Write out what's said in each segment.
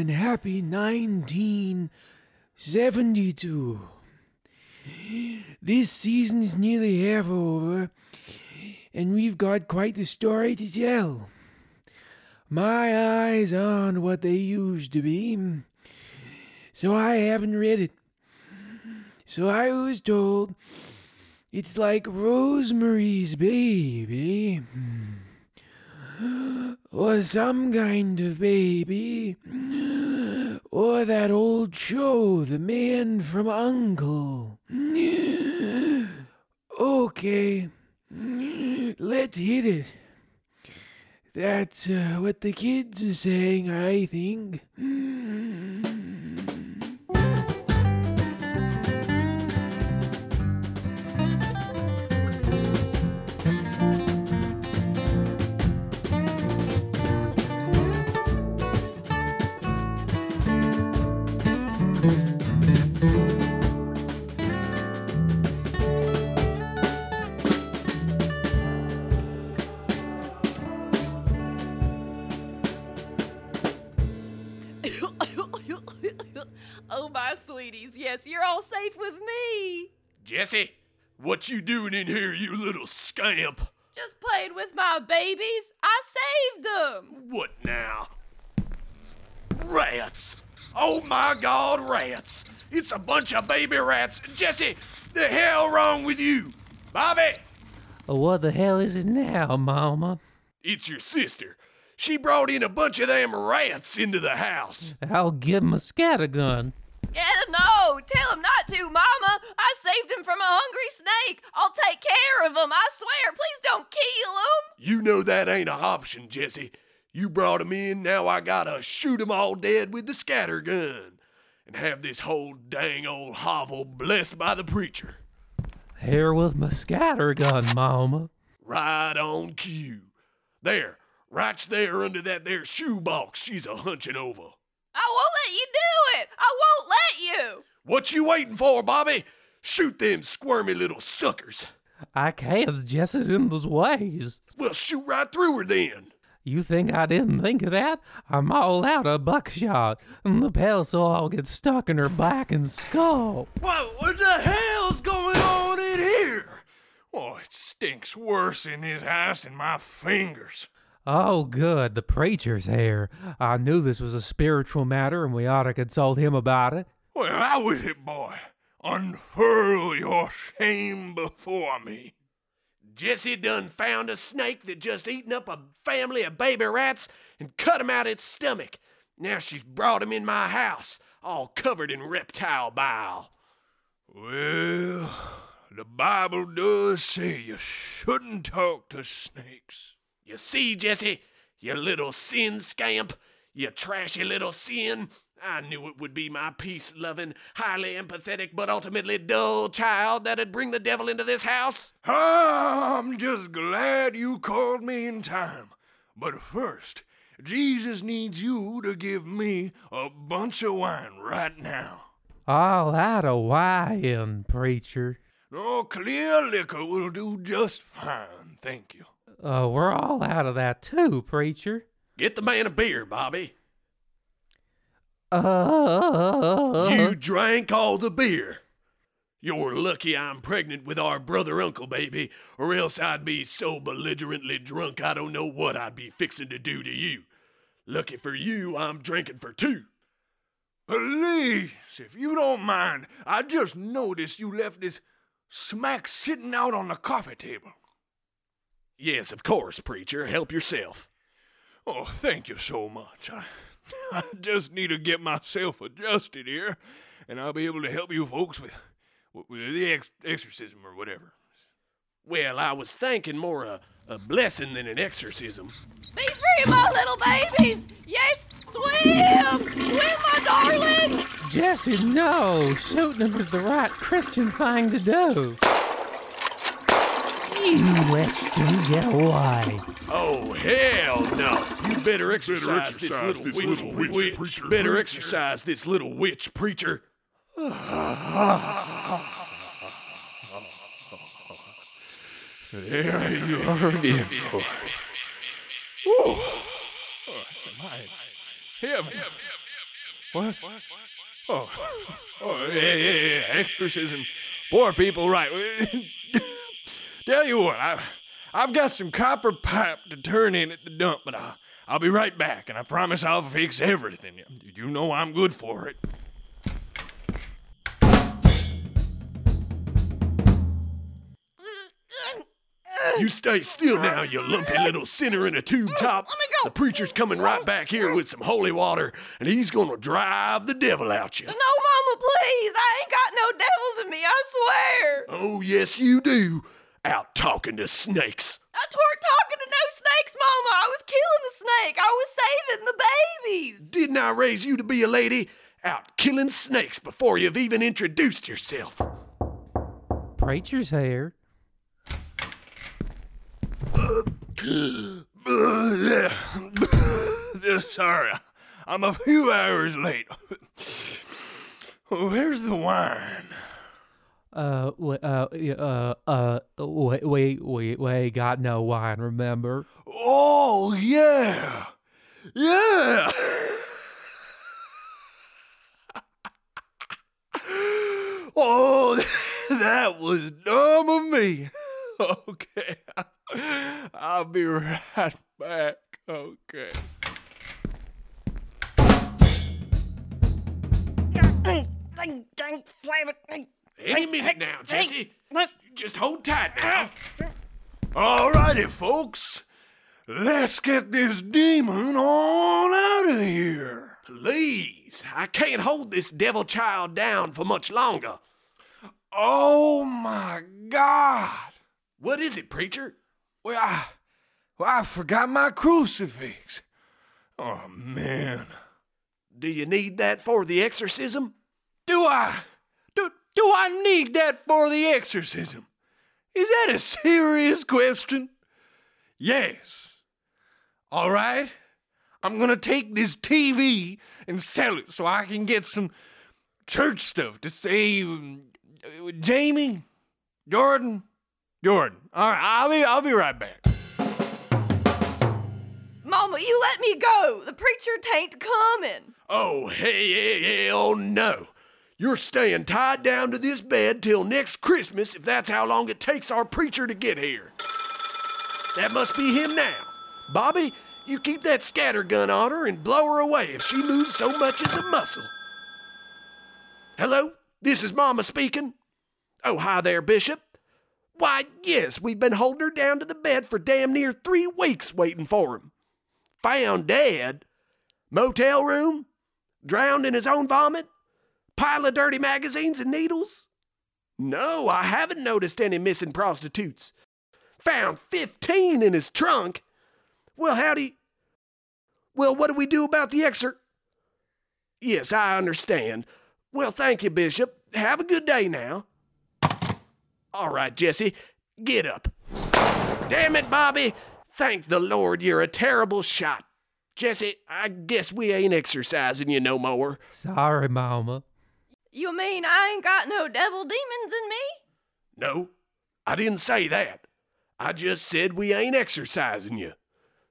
and happy 1972. This season is nearly half over, and we've got quite the story to tell. My eyes aren't what they used to be, so I haven't read it. So I was told it's like Rosemary's Baby, hmm. Or some kind of baby, or that old show, The Man from Uncle. Okay, let's hit it. That's uh, what the kids are saying, I think. Jesse, what you doing in here, you little scamp? Just playing with my babies. I saved them. What now? Rats! Oh my god, rats! It's a bunch of baby rats! Jesse, the hell wrong with you? Bobby! Oh, what the hell is it now, Mama? It's your sister. She brought in a bunch of them rats into the house. I'll give him a scattergun. Yeah, no, tell him not to, Mama. I saved him from a hungry snake. I'll take care of him, I swear. Please don't kill him. You know that ain't an option, Jesse. You brought 'em in, now I gotta shoot 'em all dead with the scatter gun. And have this whole dang old hovel blessed by the preacher. Here with my scatter gun, Mama. Right on cue. There, right there under that there shoebox she's a hunching over. I won't let you do it. I won't let you. What you waiting for, Bobby? Shoot them squirmy little suckers. I can't, Jesse's in those ways. Well, shoot right through her then. You think I didn't think of that? I'm all out of buckshot, and the pelts will all get stuck in her back and skull. What, what the hell's going on in here? Oh, it stinks worse in this house than my fingers. Oh, good, the preacher's here. I knew this was a spiritual matter, and we ought to consult him about it. Well, out with it, boy. Unfurl your shame before me. Jesse done found a snake that just eaten up a family of baby rats and cut 'em out its stomach. Now she's brought 'em in my house, all covered in reptile bile. Well, the Bible does say you shouldn't talk to snakes. You see, Jesse, you little sin scamp, you trashy little sin. I knew it would be my peace loving, highly empathetic, but ultimately dull child that'd bring the devil into this house. I'm just glad you called me in time. But first, Jesus needs you to give me a bunch of wine right now. All out of wine, preacher. No, clear liquor will do just fine, thank you. Uh, we're all out of that too, preacher. Get the man a beer, Bobby. Uh, You drank all the beer. You're lucky I'm pregnant with our brother uncle, baby, or else I'd be so belligerently drunk I don't know what I'd be fixing to do to you. Lucky for you, I'm drinking for two. Please, if you don't mind, I just noticed you left this smack sitting out on the coffee table. Yes, of course, preacher. Help yourself. Oh, thank you so much. I, I just need to get myself adjusted here, and I'll be able to help you folks with, with the ex- exorcism or whatever. Well, I was thinking more a, a blessing than an exorcism. Be free, my little babies. Yes, swim. Swim, my darling. Jesse, no! Shooting him is the right Christian thing to do. You let him get away. Oh, hell no. You better exercise, this exercise little this witch, little witch, witch. preacher, Better preacher. exercise this little witch, preacher. There you are, dear boy. Whew. Oh, my heaven. What? Oh, oh, yeah, yeah, yeah. Exorcism. Poor people, right. Tell you what, I, I've got some copper pipe to turn in at the dump, but I'll, I'll be right back, and I promise I'll fix everything. You know I'm good for it. You stay still now, you lumpy little sinner in a tube top. Let me go. The preacher's coming right back here with some holy water, and he's gonna drive the devil out you. No, Mama, please. I ain't got no devils in me, I swear. Oh, yes, you do. Out talking to snakes. I twerk talking to no snakes, Mama. I was killing the snake. I was saving the babies. Didn't I raise you to be a lady? Out killing snakes before you've even introduced yourself. Preacher's hair. Sorry, I'm a few hours late. Where's the wine? Uh, we, uh, y- uh, uh, we, we, we, we got no wine, remember? Oh, yeah. Yeah. oh, that was dumb of me. Okay. I'll be right back. Okay. Dang, dang, flavor. Any minute now, Jesse. Just hold tight now. Ah, All righty, folks. Let's get this demon on out of here. Please, I can't hold this devil child down for much longer. Oh my God. What is it, preacher? Well, I, well, I forgot my crucifix. Oh, man. Do you need that for the exorcism? Do I? Do, I need that for the exorcism? Is that a serious question? Yes. All right. I'm going to take this TV and sell it so I can get some church stuff to save um, Jamie, Jordan, Jordan. All right, I'll be I'll be right back. Mama, you let me go. The preacher tain't coming. Oh, hey, hell no. You're staying tied down to this bed till next Christmas if that's how long it takes our preacher to get here. That must be him now. Bobby, you keep that scatter gun on her and blow her away if she moves so much as a muscle. Hello, this is Mama speaking. Oh, hi there, Bishop. Why, yes, we've been holding her down to the bed for damn near three weeks waiting for him. Found dead? Motel room? Drowned in his own vomit? Pile of dirty magazines and needles? No, I haven't noticed any missing prostitutes. Found 15 in his trunk. Well, how do you. Well, what do we do about the exer. Yes, I understand. Well, thank you, Bishop. Have a good day now. All right, Jesse, get up. Damn it, Bobby. Thank the Lord you're a terrible shot. Jesse, I guess we ain't exercising you no more. Sorry, Mama. You mean I ain't got no devil demons in me? No, I didn't say that. I just said we ain't exercising you.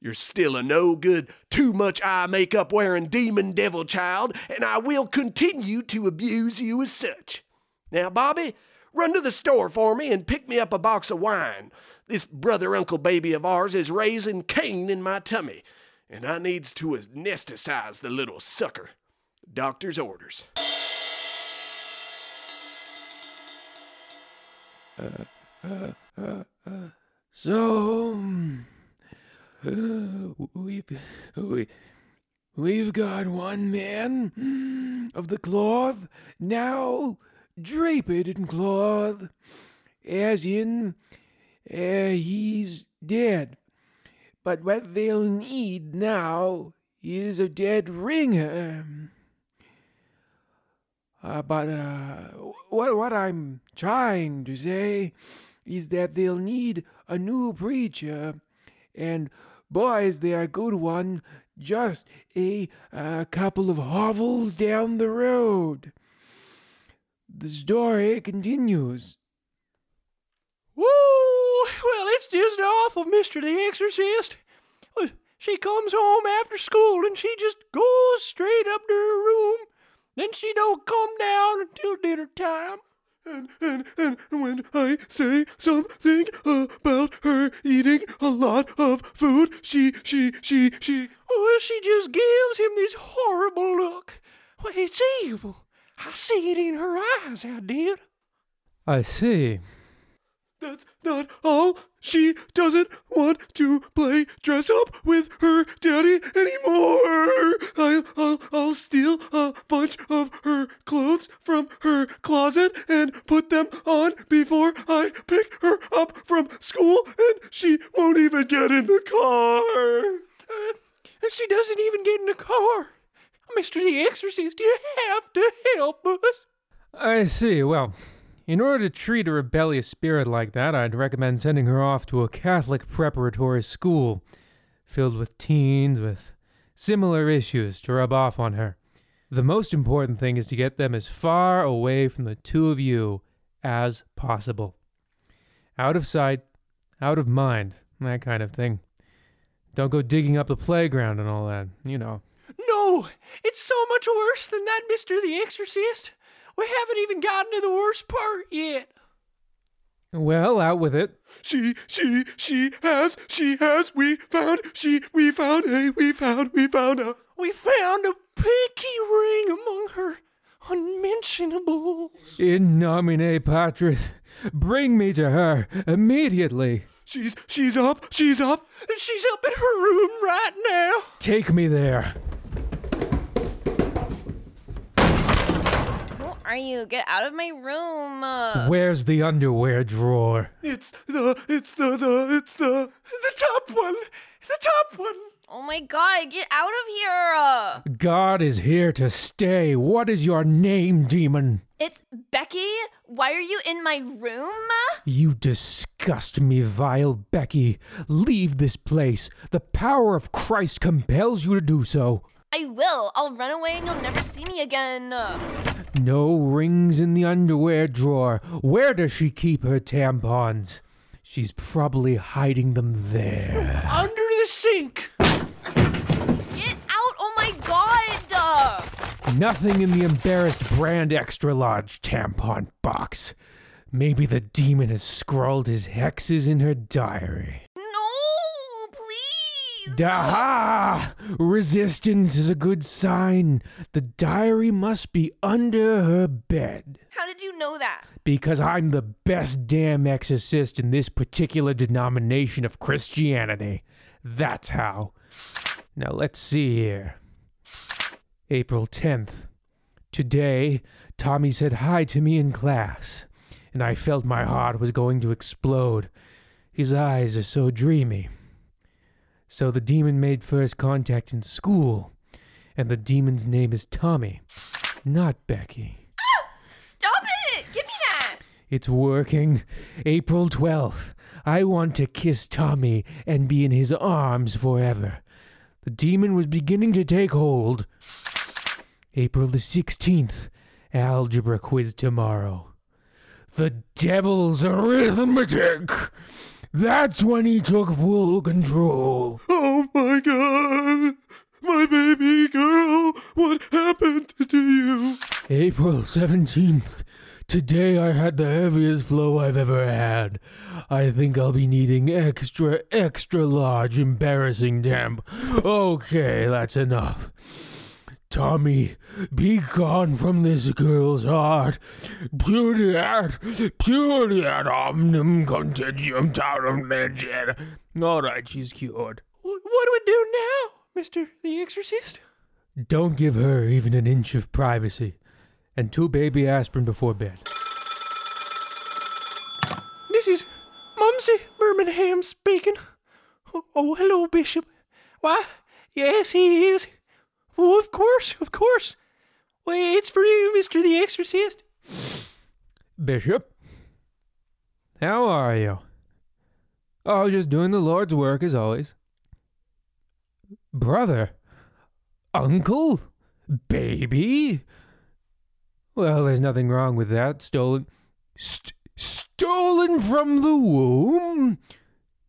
You're still a no good, too much eye makeup wearing demon devil child, and I will continue to abuse you as such. Now, Bobby, run to the store for me and pick me up a box of wine. This brother uncle baby of ours is raising Cain in my tummy, and I needs to anesthetize the little sucker. Doctor's orders. So, um, uh, we've, we, we've got one man of the cloth now draped in cloth, as in, uh, he's dead. But what they'll need now is a dead ringer. Uh, but uh, what what I'm trying to say is that they'll need a new preacher, and boys, they're a good one, just a, uh couple of hovels down the road. The story continues. Woo! Well, it's just awful, Mr. the Exorcist. She comes home after school and she just goes straight up to her room. Then she don't come down until dinner time. And, and, and when I say something about her eating a lot of food, she, she, she, she. Well, she just gives him this horrible look. Well, it's evil. I see it in her eyes, I did. I see. That's not all. She doesn't want to play dress up with her daddy anymore. I'll, I'll, I'll steal a bunch of her clothes from her closet and put them on before I pick her up from school, and she won't even get in the car. Uh, and she doesn't even get in the car. Mr. the Exorcist, you have to help us. I see. Well, in order to treat a rebellious spirit like that, I'd recommend sending her off to a Catholic preparatory school filled with teens with similar issues to rub off on her. The most important thing is to get them as far away from the two of you as possible. Out of sight, out of mind, that kind of thing. Don't go digging up the playground and all that, you know. No, it's so much worse than that, Mr. the Exorcist. We haven't even gotten to the worst part yet. Well, out with it. She, she, she has, she has, we found, she, we found a, we found, we found a. We found a pinky ring among her unmentionables. In nomine Patris, bring me to her immediately. She's, she's up, she's up. She's up in her room right now. Take me there. Are you? Get out of my room. Uh, Where's the underwear drawer? It's the, it's the, the, it's the. The top one. The top one. oh my god, get out of here. Uh, God is here to stay. What is your name, demon? it's Becky. Why are you in my room? You disgust me, vile Becky. Leave this place. The power of Christ compels you to do so. I will. I'll run away and you'll never see me again. No rings in the underwear drawer. Where does she keep her tampons? She's probably hiding them there. Under the sink. Get out! Oh my god! Nothing in the embarrassed brand extra large tampon box. Maybe the demon has scrawled his hexes in her diary. Daha! Resistance is a good sign. The diary must be under her bed. How did you know that? Because I'm the best damn exorcist in this particular denomination of Christianity. That's how. Now let's see here. April 10th. Today, Tommy said hi to me in class, and I felt my heart was going to explode. His eyes are so dreamy. So the demon made first contact in school, and the demon's name is Tommy, not Becky. Ah! Stop it! Give me that! It's working. April 12th. I want to kiss Tommy and be in his arms forever. The demon was beginning to take hold. April the 16th. Algebra quiz tomorrow. The devil's arithmetic. That's when he took full control. Oh my god! My baby girl, what happened to you? April 17th. Today I had the heaviest flow I've ever had. I think I'll be needing extra, extra large, embarrassing damp. Okay, that's enough. Tommy, be gone from this girl's heart. Puriat, puriat omnium contagium tarum legit. All right, she's cured. What do we do now, Mr. the Exorcist? Don't give her even an inch of privacy. And two baby aspirin before bed. This is Mumsy Birmingham speaking. Oh, oh, hello, Bishop. Why, yes, he is. Oh, of course, of course. Well, it's for you, Mr. the Exorcist. Bishop, how are you? Oh, just doing the Lord's work as always. Brother, uncle, baby. Well, there's nothing wrong with that. Stolen, st- stolen from the womb.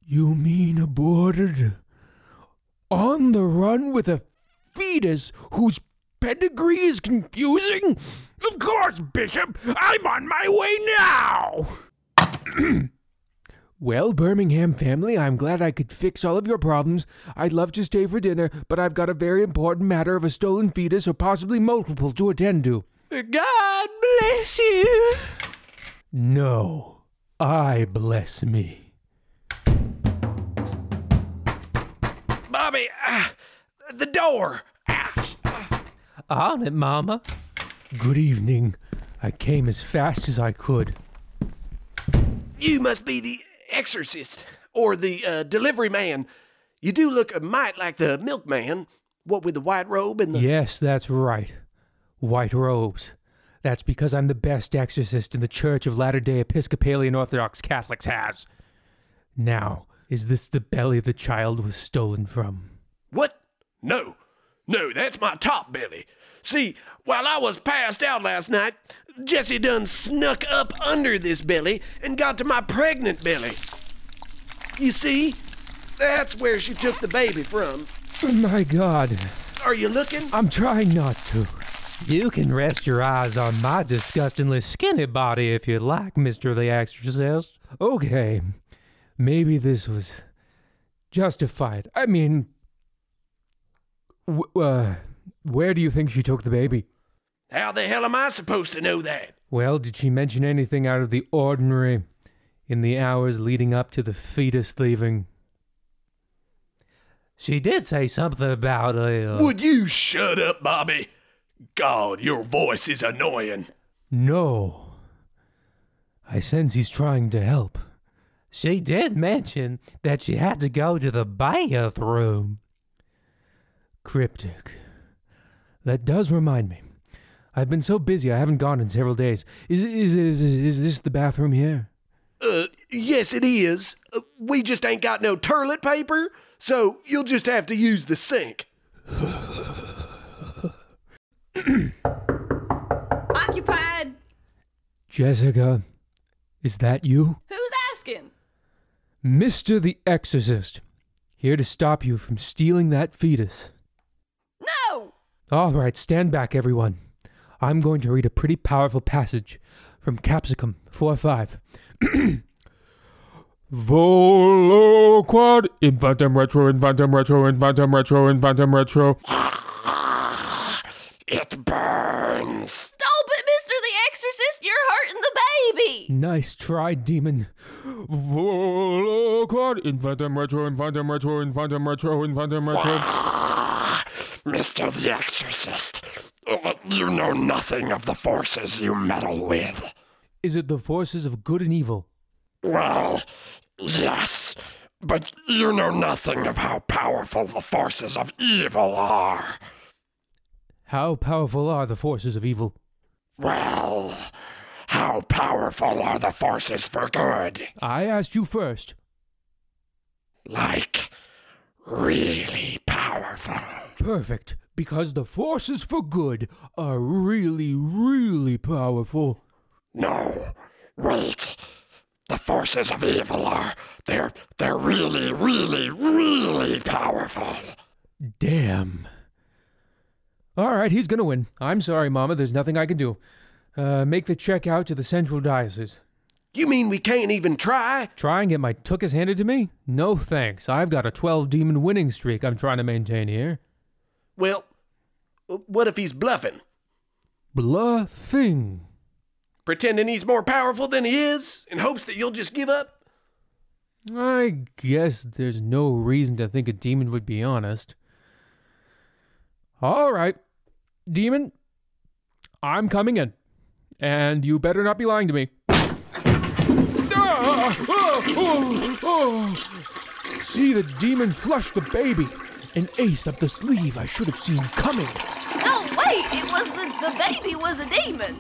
You mean aborted? on the run with a fetus whose pedigree is confusing? Of course, Bishop. I'm on my way now. well, Birmingham family, I'm glad I could fix all of your problems. I'd love to stay for dinner, but I've got a very important matter of a stolen fetus or possibly multiple to attend to. God bless you. No, I bless me. Bobby, ah, the door. Ouch. On it, Mama. Good evening. I came as fast as I could. You must be the exorcist or the uh, delivery man. You do look a mite like the milkman. What with the white robe and the. Yes, that's right. White robes. That's because I'm the best exorcist in the Church of Latter day Episcopalian Orthodox Catholics has. Now, is this the belly the child was stolen from? No. No, that's my top belly. See, while I was passed out last night, Jesse done snuck up under this belly and got to my pregnant belly. You see? That's where she took the baby from. My God, Are you looking? I'm trying not to. You can rest your eyes on my disgustingly skinny body if you'd like, Mr. the Exorcist. Okay, maybe this was justified. I mean, w- uh, where do you think she took the baby? How the hell am I supposed to know that? Well, did she mention anything out of the ordinary in the hours leading up to the fetus leaving? She did say something about a. Uh, Would you shut up, Bobby? God, your voice is annoying. no. I sense he's trying to help. She did mention that she had to go to the bathroom. Cryptic. That does remind me. I've been so busy I haven't gone in several days. Is is is is this the bathroom here? Uh, yes, it is. Uh, we just ain't got no toilet paper, so you'll just have to use the sink. Occupied. Jessica, is that you? Who's asking? Mr. the Exorcist, here to stop you from stealing that fetus. No! All right, stand back, everyone. I'm going to read a pretty powerful passage from Capsicum 4 5. Volo quad infantum retro infantum retro infantum retro infantum retro. It burns. Stop it, Mr. the Exorcist! You're hurting the baby! Nice try, demon. Volo quad infantum retro infantum retro infantum retro infantum retro. Mr. the Exorcist, uh, you know nothing of the forces you meddle with. Is it the forces of good and evil? Well, yes, but you know nothing of how powerful the forces of evil are. How powerful are the forces of evil? Well, how powerful are the forces for good? I asked you first. Like, really powerful. Perfect, because the forces for good are really, really powerful. No, wait. The forces of evil are they're they're really, really, really powerful. Damn. All right, he's gonna win. I'm sorry, Mama. There's nothing I can do. Uh, make the check out to the Central Diocese. You mean we can't even try? Try and get my tuchus handed to me? No thanks. I've got a 12 demon winning streak I'm trying to maintain here. Well, what if he's bluffing? Bluffing. Pretending he's more powerful than he is in hopes that you'll just give up? I guess there's no reason to think a demon would be honest. All right, demon, I'm coming in, and you better not be lying to me. Ah! Oh, oh. See, the demon flushed the baby. An ace up the sleeve I should have seen coming. Oh, wait! It was the, the baby was a demon!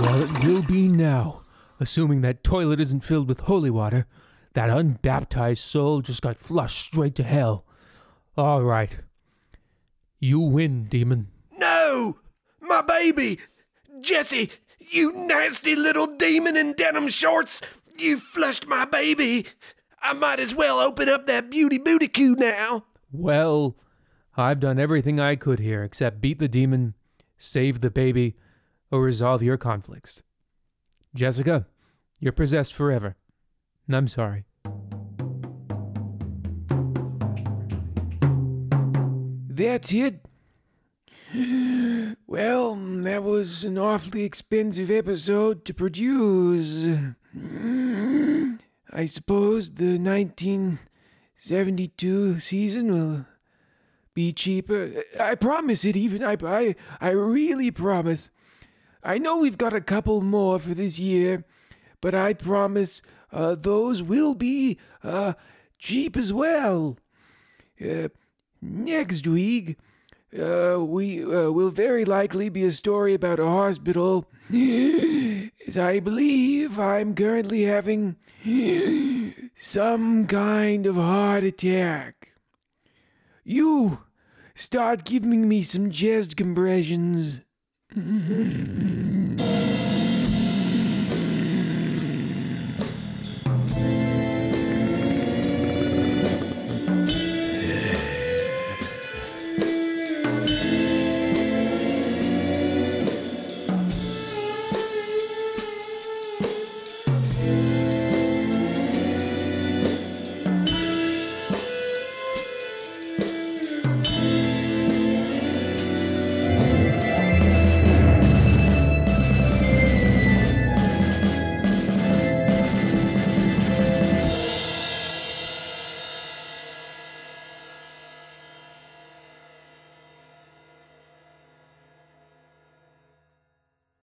Well, it will be now, assuming that toilet isn't filled with holy water. That unbaptized soul just got flushed straight to hell. All right. You win, demon. No! My baby! Jesse, you nasty little demon in denim shorts! You flushed my baby! I might as well open up that beauty booty coo now. Well, I've done everything I could here except beat the demon, save the baby, or resolve your conflicts. Jessica, you're possessed forever. I'm sorry. That's it. Well, that was an awfully expensive episode to produce. I suppose the 1972 season will be cheaper. I promise it, even. I, I, I really promise. I know we've got a couple more for this year, but I promise uh, those will be uh, cheap as well. Uh, next week, uh, we uh, will very likely be a story about a hospital, as I believe I'm currently having some kind of heart attack. You start giving me some chest compressions.